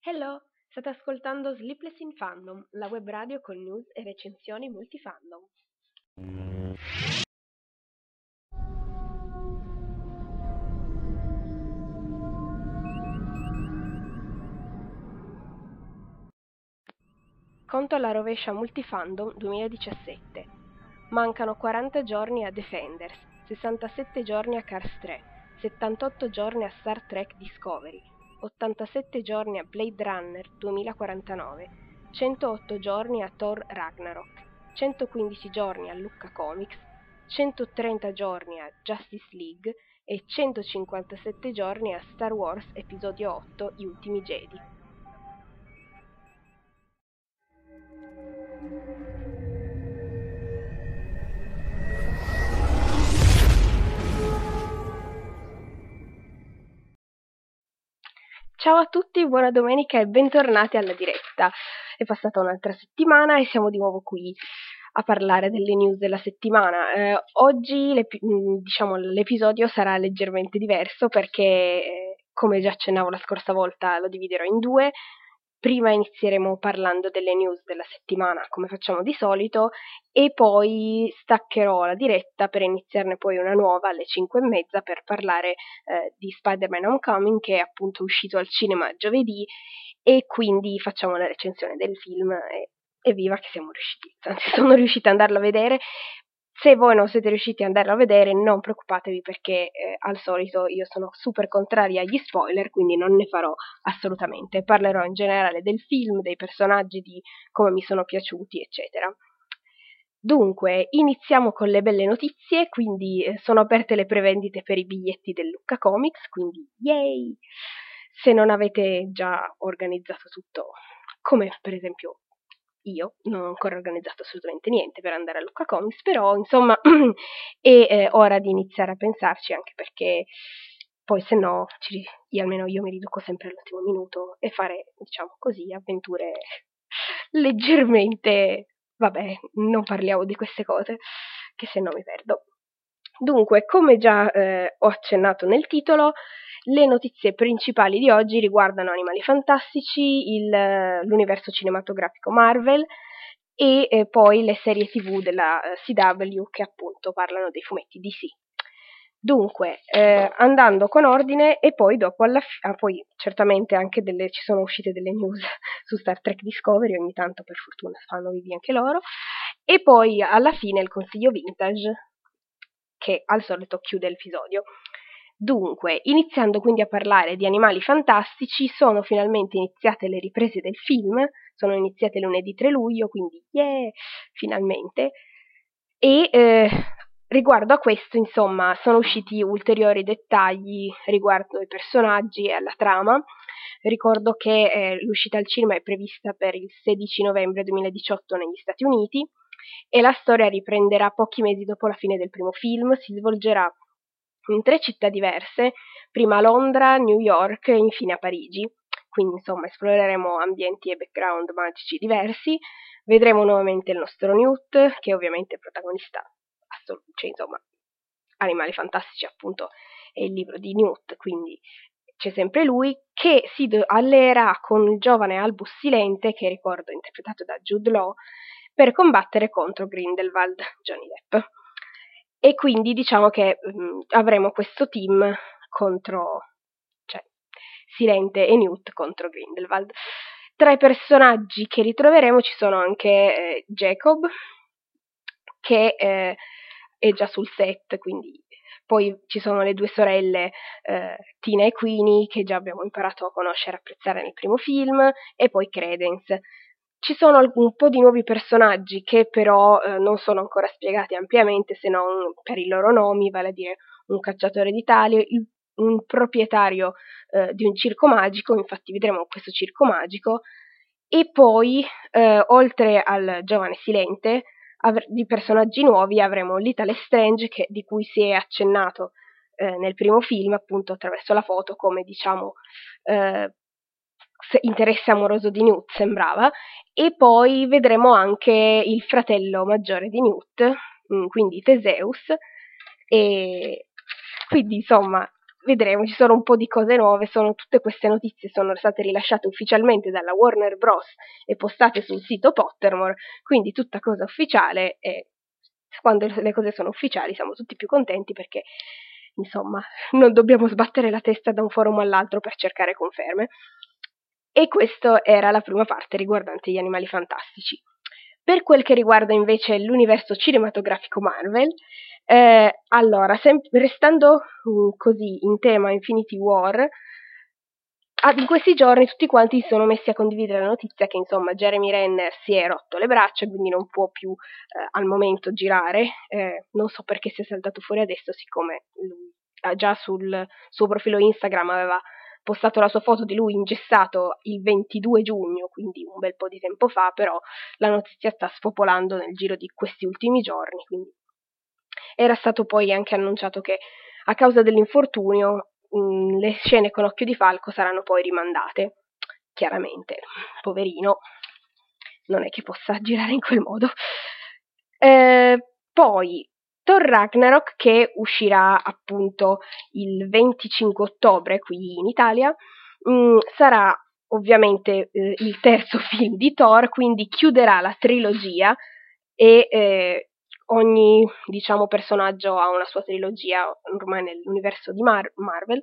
Hello, state ascoltando Sleepless in Fandom, la web radio con news e recensioni multifandom. Conto alla rovescia Multifandom 2017. Mancano 40 giorni a Defenders, 67 giorni a Cars 3, 78 giorni a Star Trek Discovery, 87 giorni a Blade Runner 2049, 108 giorni a Thor Ragnarok, 115 giorni a Lucca Comics, 130 giorni a Justice League e 157 giorni a Star Wars Episodio 8 Gli Ultimi Jedi. Ciao a tutti, buona domenica e bentornati alla diretta. È passata un'altra settimana e siamo di nuovo qui a parlare delle news della settimana. Eh, oggi l'ep- mm, diciamo, l'episodio sarà leggermente diverso perché, eh, come già accennavo la scorsa volta, lo dividerò in due. Prima inizieremo parlando delle news della settimana, come facciamo di solito, e poi staccherò la diretta per iniziarne poi una nuova alle 5 e mezza per parlare eh, di Spider-Man Homecoming, che è appunto uscito al cinema giovedì, e quindi facciamo la recensione del film. E, evviva che siamo riusciti, anzi sono riuscita ad andarlo a vedere se voi non siete riusciti ad andarlo a vedere, non preoccupatevi perché eh, al solito io sono super contraria agli spoiler, quindi non ne farò assolutamente. Parlerò in generale del film, dei personaggi, di come mi sono piaciuti, eccetera. Dunque, iniziamo con le belle notizie, quindi eh, sono aperte le prevendite per i biglietti del Lucca Comics, quindi yay! Se non avete già organizzato tutto, come per esempio io non ho ancora organizzato assolutamente niente per andare a Lucca Comics, però insomma è eh, ora di iniziare a pensarci anche perché poi se no ci, io, almeno io mi riduco sempre all'ultimo minuto e fare diciamo così avventure leggermente vabbè non parliamo di queste cose che se no mi perdo dunque come già eh, ho accennato nel titolo le notizie principali di oggi riguardano Animali Fantastici, il, l'universo cinematografico Marvel e eh, poi le serie tv della eh, CW che appunto parlano dei fumetti DC. Dunque, eh, andando con ordine e poi dopo alla fine, ah, poi certamente delle, ci sono uscite delle news su Star Trek Discovery, ogni tanto per fortuna fanno vivi anche loro, e poi alla fine il consiglio vintage che al solito chiude l'episodio. Dunque, iniziando quindi a parlare di animali fantastici, sono finalmente iniziate le riprese del film, sono iniziate lunedì 3 luglio, quindi yeah, finalmente. E eh, riguardo a questo, insomma, sono usciti ulteriori dettagli riguardo ai personaggi e alla trama. Ricordo che eh, l'uscita al cinema è prevista per il 16 novembre 2018 negli Stati Uniti e la storia riprenderà pochi mesi dopo la fine del primo film, si svolgerà in tre città diverse, prima Londra, New York e infine a Parigi. Quindi insomma esploreremo ambienti e background magici diversi, vedremo nuovamente il nostro Newt, che è ovviamente è protagonista, assol- cioè insomma, Animali Fantastici appunto è il libro di Newt, quindi c'è sempre lui, che si alleerà con il giovane Albus Silente, che ricordo interpretato da Jude Law, per combattere contro Grindelwald, Johnny Depp e quindi diciamo che mh, mm, avremo questo team contro, cioè Silente e Newt contro Grindelwald. Tra i personaggi che ritroveremo ci sono anche eh, Jacob, che eh, è già sul set, quindi poi ci sono le due sorelle eh, Tina e Queenie che già abbiamo imparato a conoscere e apprezzare nel primo film, e poi Credence ci sono un po' di nuovi personaggi che però eh, non sono ancora spiegati ampiamente se non per i loro nomi, vale a dire un cacciatore d'Italia, il, un proprietario eh, di un circo magico, infatti vedremo questo circo magico, e poi eh, oltre al giovane silente avr- di personaggi nuovi avremo l'Itale Strange che, di cui si è accennato eh, nel primo film appunto attraverso la foto come diciamo interesse amoroso di Newt, sembrava, e poi vedremo anche il fratello maggiore di Newt, mm, quindi Teseus, e quindi insomma vedremo, ci sono un po' di cose nuove, sono, tutte queste notizie sono state rilasciate ufficialmente dalla Warner Bros. e postate sul sito Pottermore, quindi tutta cosa ufficiale e quando le cose sono ufficiali siamo tutti più contenti perché insomma non dobbiamo sbattere la testa da un forum all'altro per cercare conferme. E questa era la prima parte riguardante gli animali fantastici. Per quel che riguarda invece l'universo cinematografico Marvel, eh, allora, sem- restando uh, così in tema Infinity War, in questi giorni tutti quanti si sono messi a condividere la notizia che insomma Jeremy Renner si è rotto le braccia, quindi non può più eh, al momento girare. Eh, non so perché si è saltato fuori adesso, siccome lui già sul suo profilo Instagram aveva postato la sua foto di lui ingessato il 22 giugno, quindi un bel po' di tempo fa, però la notizia sta spopolando nel giro di questi ultimi giorni, quindi era stato poi anche annunciato che a causa dell'infortunio mh, mm, le scene con Occhio di Falco saranno poi rimandate. Chiaramente, poverino, non è che possa girare in quel modo. Eh, poi Thor Ragnarok che uscirà appunto il 25 ottobre qui in Italia mh, mm, sarà ovviamente eh, il terzo film di Thor, quindi chiuderà la trilogia e eh, ogni diciamo, personaggio ha una sua trilogia ormai nell'universo di Mar- Marvel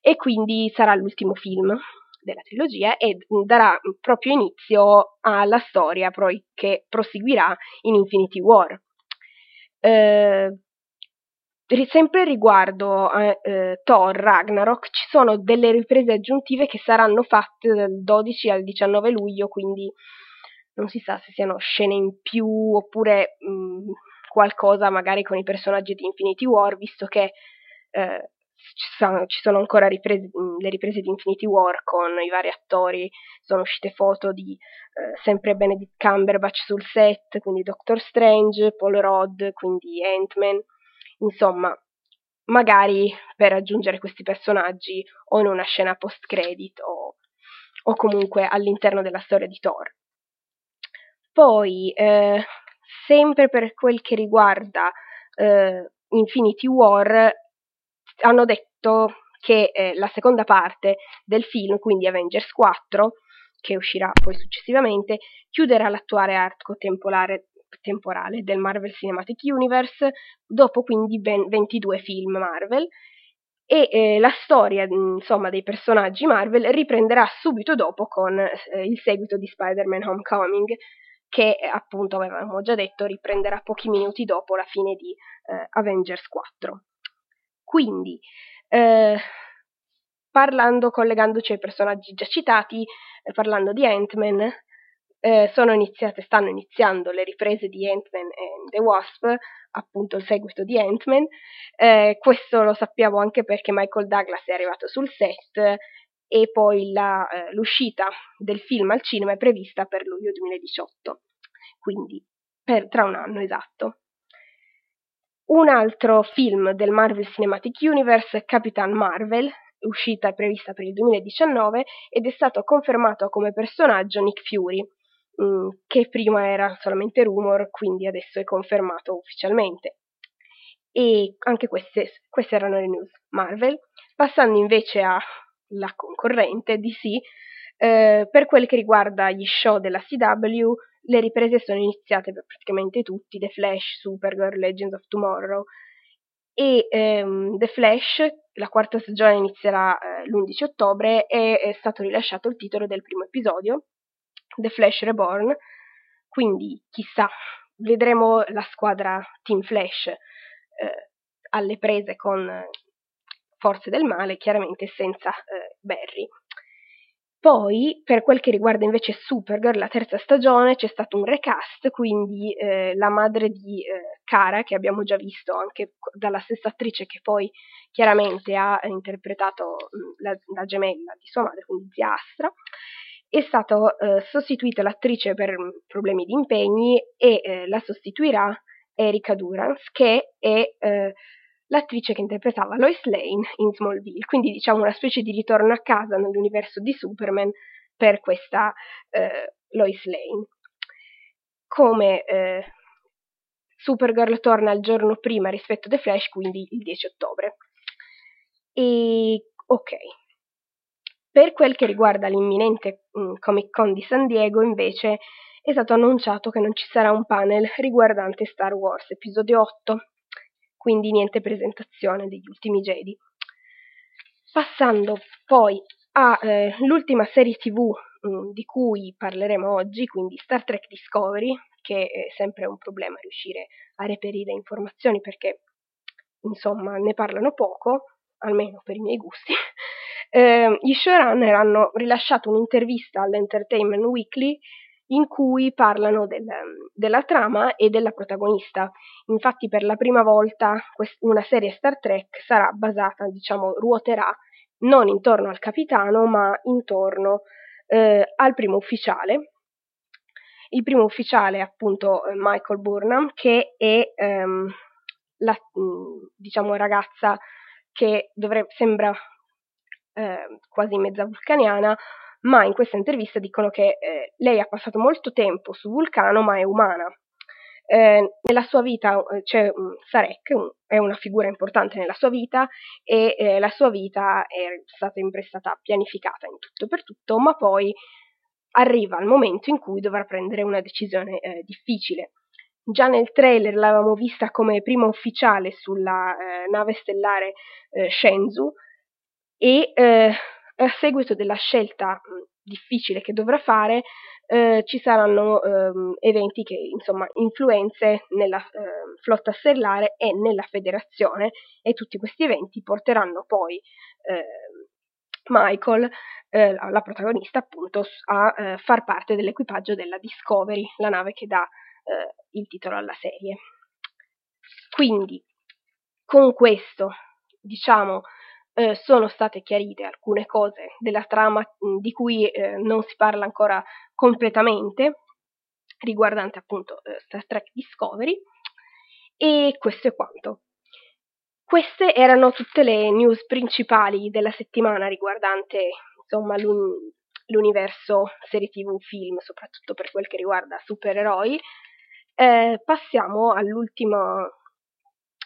e quindi sarà l'ultimo film della trilogia e darà proprio inizio alla storia poi che proseguirà in Infinity War. Eh, sempre riguardo a eh, Thor Ragnarok ci sono delle riprese aggiuntive che saranno fatte dal 12 al 19 luglio, quindi non si sa se siano scene in più oppure mh, mm, qualcosa magari con i personaggi di Infinity War, visto che eh, ci, sono, ancora riprese, le riprese di Infinity War con i vari attori, sono uscite foto di eh, sempre Benedict Cumberbatch sul set, quindi Doctor Strange, Paul Rudd, quindi Ant-Man, insomma, magari per aggiungere questi personaggi o in una scena post-credit o, o comunque all'interno della storia di Thor. Poi, eh, sempre per quel che riguarda eh, Infinity War, hanno detto che eh, la seconda parte del film, quindi Avengers 4, che uscirà poi successivamente, chiuderà l'attuale arco temporale, temporale del Marvel Cinematic Universe, dopo quindi ben 22 film Marvel, e eh, la storia insomma, dei personaggi Marvel riprenderà subito dopo con eh, il seguito di Spider-Man Homecoming, che appunto avevamo già detto riprenderà pochi minuti dopo la fine di eh, Avengers 4. Quindi, eh, parlando, collegandoci ai personaggi già citati, eh, parlando di Ant-Man, eh, iniziate, stanno iniziando le riprese di Ant-Man and the Wasp, appunto il seguito di Ant-Man. Eh, questo lo sappiamo anche perché Michael Douglas è arrivato sul set e poi la, eh, l'uscita del film al cinema è prevista per luglio 2018, quindi per, tra un anno esatto. Un altro film del Marvel Cinematic Universe Capitan Marvel, uscita e prevista per il 2019 ed è stato confermato come personaggio Nick Fury, mm, che prima era solamente rumor, quindi adesso è confermato ufficialmente. E anche queste, queste erano le news Marvel. Passando invece alla concorrente DC, eh, per quel che riguarda gli show della CW, le riprese sono iniziate per praticamente tutti, The Flash, Supergirl, Legends of Tomorrow e ehm, The Flash, la quarta stagione inizierà eh, l'11 ottobre e è stato rilasciato il titolo del primo episodio, The Flash Reborn, quindi chissà, vedremo la squadra Team Flash eh, alle prese con forze del male, chiaramente senza eh, Barry. Poi, per quel che riguarda invece Supergirl, la terza stagione, c'è stato un recast, quindi eh, la madre di eh, Cara, che abbiamo già visto anche dalla stessa attrice che poi chiaramente ha interpretato mm, la, la gemella di sua madre, quindi zia Astra, è stata eh, sostituita l'attrice per mm, problemi di impegni e eh, la sostituirà Erika Durance, che è eh, l'attrice che interpretava Lois Lane in Smallville, quindi diciamo una specie di ritorno a casa nell'universo di Superman per questa eh, Lois Lane. Come eh, Supergirl torna il giorno prima rispetto a The Flash, quindi il 10 ottobre. E ok. Per quel che riguarda l'imminente mm, Comic Con di San Diego, invece, è stato annunciato che non ci sarà un panel riguardante Star Wars episodio 8, quindi niente presentazione degli ultimi Jedi. Passando poi all'ultima eh, serie tv mh, mm, di cui parleremo oggi, quindi Star Trek Discovery, che è sempre un problema riuscire a reperire informazioni perché insomma ne parlano poco, almeno per i miei gusti. Eh, gli showrunner hanno rilasciato un'intervista all'Entertainment Weekly in cui parlano del, della trama e della protagonista. Infatti per la prima volta una serie Star Trek sarà basata, diciamo, ruoterà non intorno al capitano, ma intorno eh, al primo ufficiale. Il primo ufficiale è appunto eh, Michael Burnham, che è ehm, la diciamo, ragazza che dovrebbe, sembra eh, quasi mezza vulcaniana, ma in questa intervista dicono che eh, lei ha passato molto tempo su Vulcano, ma è umana. Eh, nella sua vita eh, c'è um, Sarek, un, è una figura importante nella sua vita e eh, la sua vita è sempre stata pianificata in tutto e per tutto, ma poi arriva il momento in cui dovrà prendere una decisione eh, difficile. Già nel trailer l'avevamo vista come prima ufficiale sulla eh, nave stellare Shenzhou e a seguito della scelta difficile che dovrà fare, eh, ci saranno eh, eventi che, insomma, influenze nella eh, flotta stellare e nella federazione e tutti questi eventi porteranno poi ehm, Michael, eh, la protagonista appunto, a eh, far parte dell'equipaggio della Discovery, la nave che dà eh, il titolo alla serie. Quindi, con questo, diciamo, eh, sono state chiarite alcune cose della trama di cui eh, non si parla ancora completamente, riguardante appunto eh, Star Trek Discovery, e questo è quanto. Queste erano tutte le news principali della settimana riguardante insomma, l'un- l'universo serie TV film, soprattutto per quel che riguarda supereroi. Eh, passiamo all'ultima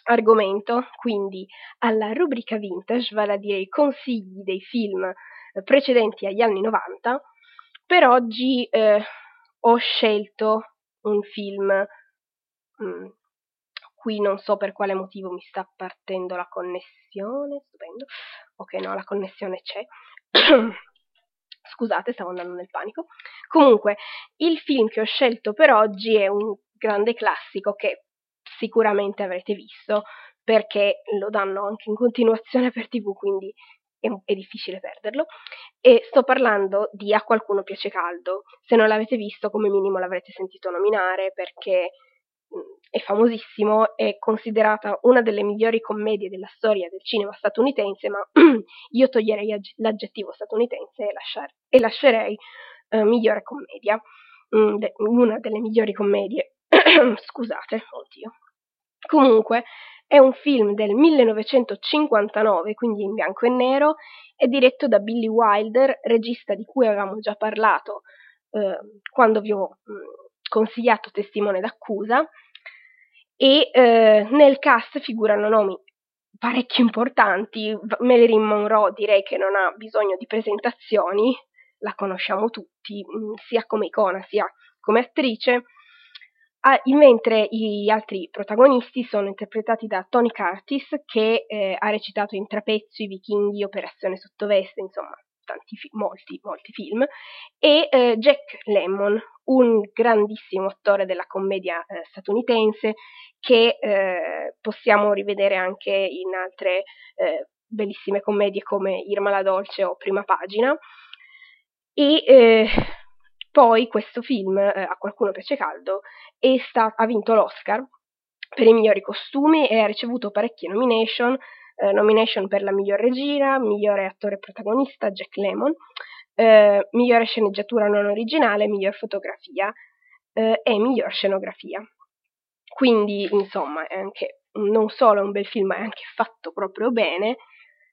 argomento, quindi alla rubrica vintage, vale a dire i consigli dei film eh, precedenti agli anni 90. Per oggi eh, ho scelto un film, mh, mm, qui non so per quale motivo mi sta partendo la connessione, stupendo, ok no, la connessione c'è. Scusate, stavo andando nel panico. Comunque, il film che ho scelto per oggi è un grande classico che sicuramente avrete visto perché lo danno anche in continuazione per tv, quindi è, è, difficile perderlo. E sto parlando di A qualcuno piace caldo. Se non l'avete visto, come minimo l'avrete sentito nominare perché mh, è famosissimo, è considerata una delle migliori commedie della storia del cinema statunitense, ma io toglierei l'aggettivo statunitense e, lasciare, e lascerei eh, migliore commedia, mh, de, una delle migliori commedie. Scusate, oddio. Comunque, è un film del 1959, quindi in bianco e nero, è diretto da Billy Wilder, regista di cui avevamo già parlato eh, quando vi ho mh, consigliato Testimone d'accusa, e eh, nel cast figurano nomi parecchio importanti. Marilyn Monroe direi che non ha bisogno di presentazioni, la conosciamo tutti, mh, sia come icona sia come attrice. Ah, mentre gli altri protagonisti sono interpretati da Tony Curtis, che eh, ha recitato in Trapezzo, I Vichinghi, Operazione Sottoveste, insomma, tanti fi- molti, molti film, e eh, Jack Lemmon, un grandissimo attore della commedia eh, statunitense che eh, possiamo rivedere anche in altre eh, bellissime commedie come Irma la Dolce o Prima Pagina. E eh, poi questo film, eh, A qualcuno piace caldo, sta- ha vinto l'Oscar per i migliori costumi e ha ricevuto parecchie nomination, eh, nomination per la miglior regia, migliore attore protagonista Jack Lemmon, eh, migliore sceneggiatura non originale, miglior fotografia eh, e miglior scenografia. Quindi, insomma, è anche non solo un bel film, ma è anche fatto proprio bene.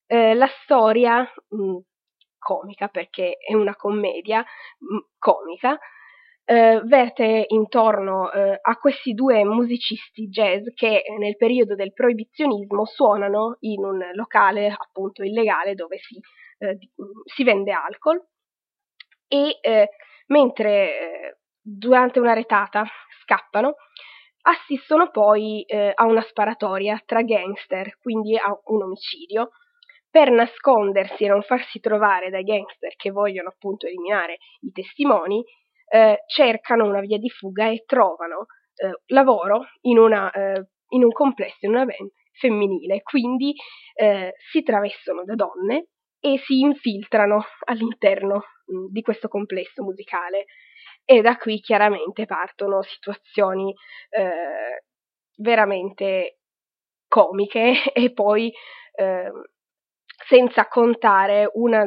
Eh, la storia mh, comica perché è una commedia mh, comica, eh, verte intorno eh, a questi due musicisti jazz che nel periodo del proibizionismo suonano in un locale appunto illegale dove si, eh, si vende alcol. E eh, mentre eh, durante una retata scappano assistono poi eh, a una sparatoria tra gangster, quindi a un omicidio per nascondersi e non farsi trovare dai gangster che vogliono appunto eliminare i testimoni, eh, cercano una via di fuga e trovano eh, lavoro in, una, eh, in, un complesso, in una band femminile, quindi eh, si travestono da donne e si infiltrano all'interno mh, mm, di questo complesso musicale. E da qui chiaramente partono situazioni eh, veramente comiche e poi eh, senza contare una,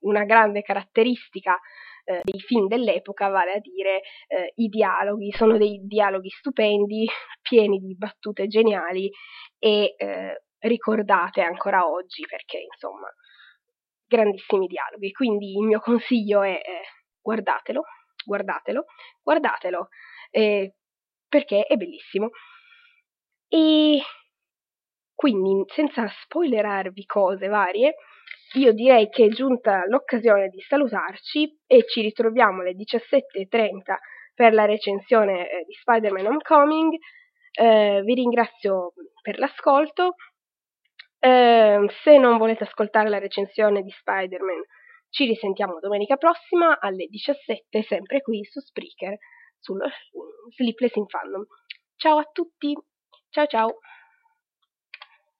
una grande caratteristica eh, dei film dell'epoca, vale a dire eh, i dialoghi. Sono dei dialoghi stupendi, pieni di battute geniali e eh, ricordate ancora oggi perché insomma grandissimi dialoghi. Quindi il mio consiglio è guardatelo, guardatelo, guardatelo eh, perché è bellissimo. E quindi, senza spoilerarvi cose varie, io direi che è giunta l'occasione di salutarci e ci ritroviamo alle 17.30 per la recensione eh, di Spider-Man Homecoming. Eh, vi ringrazio per l'ascolto. Eh, se non volete ascoltare la recensione di Spider-Man, ci risentiamo domenica prossima alle 17, sempre qui su Spreaker, sul Sleepless in Fandom. Ciao a tutti, ciao ciao!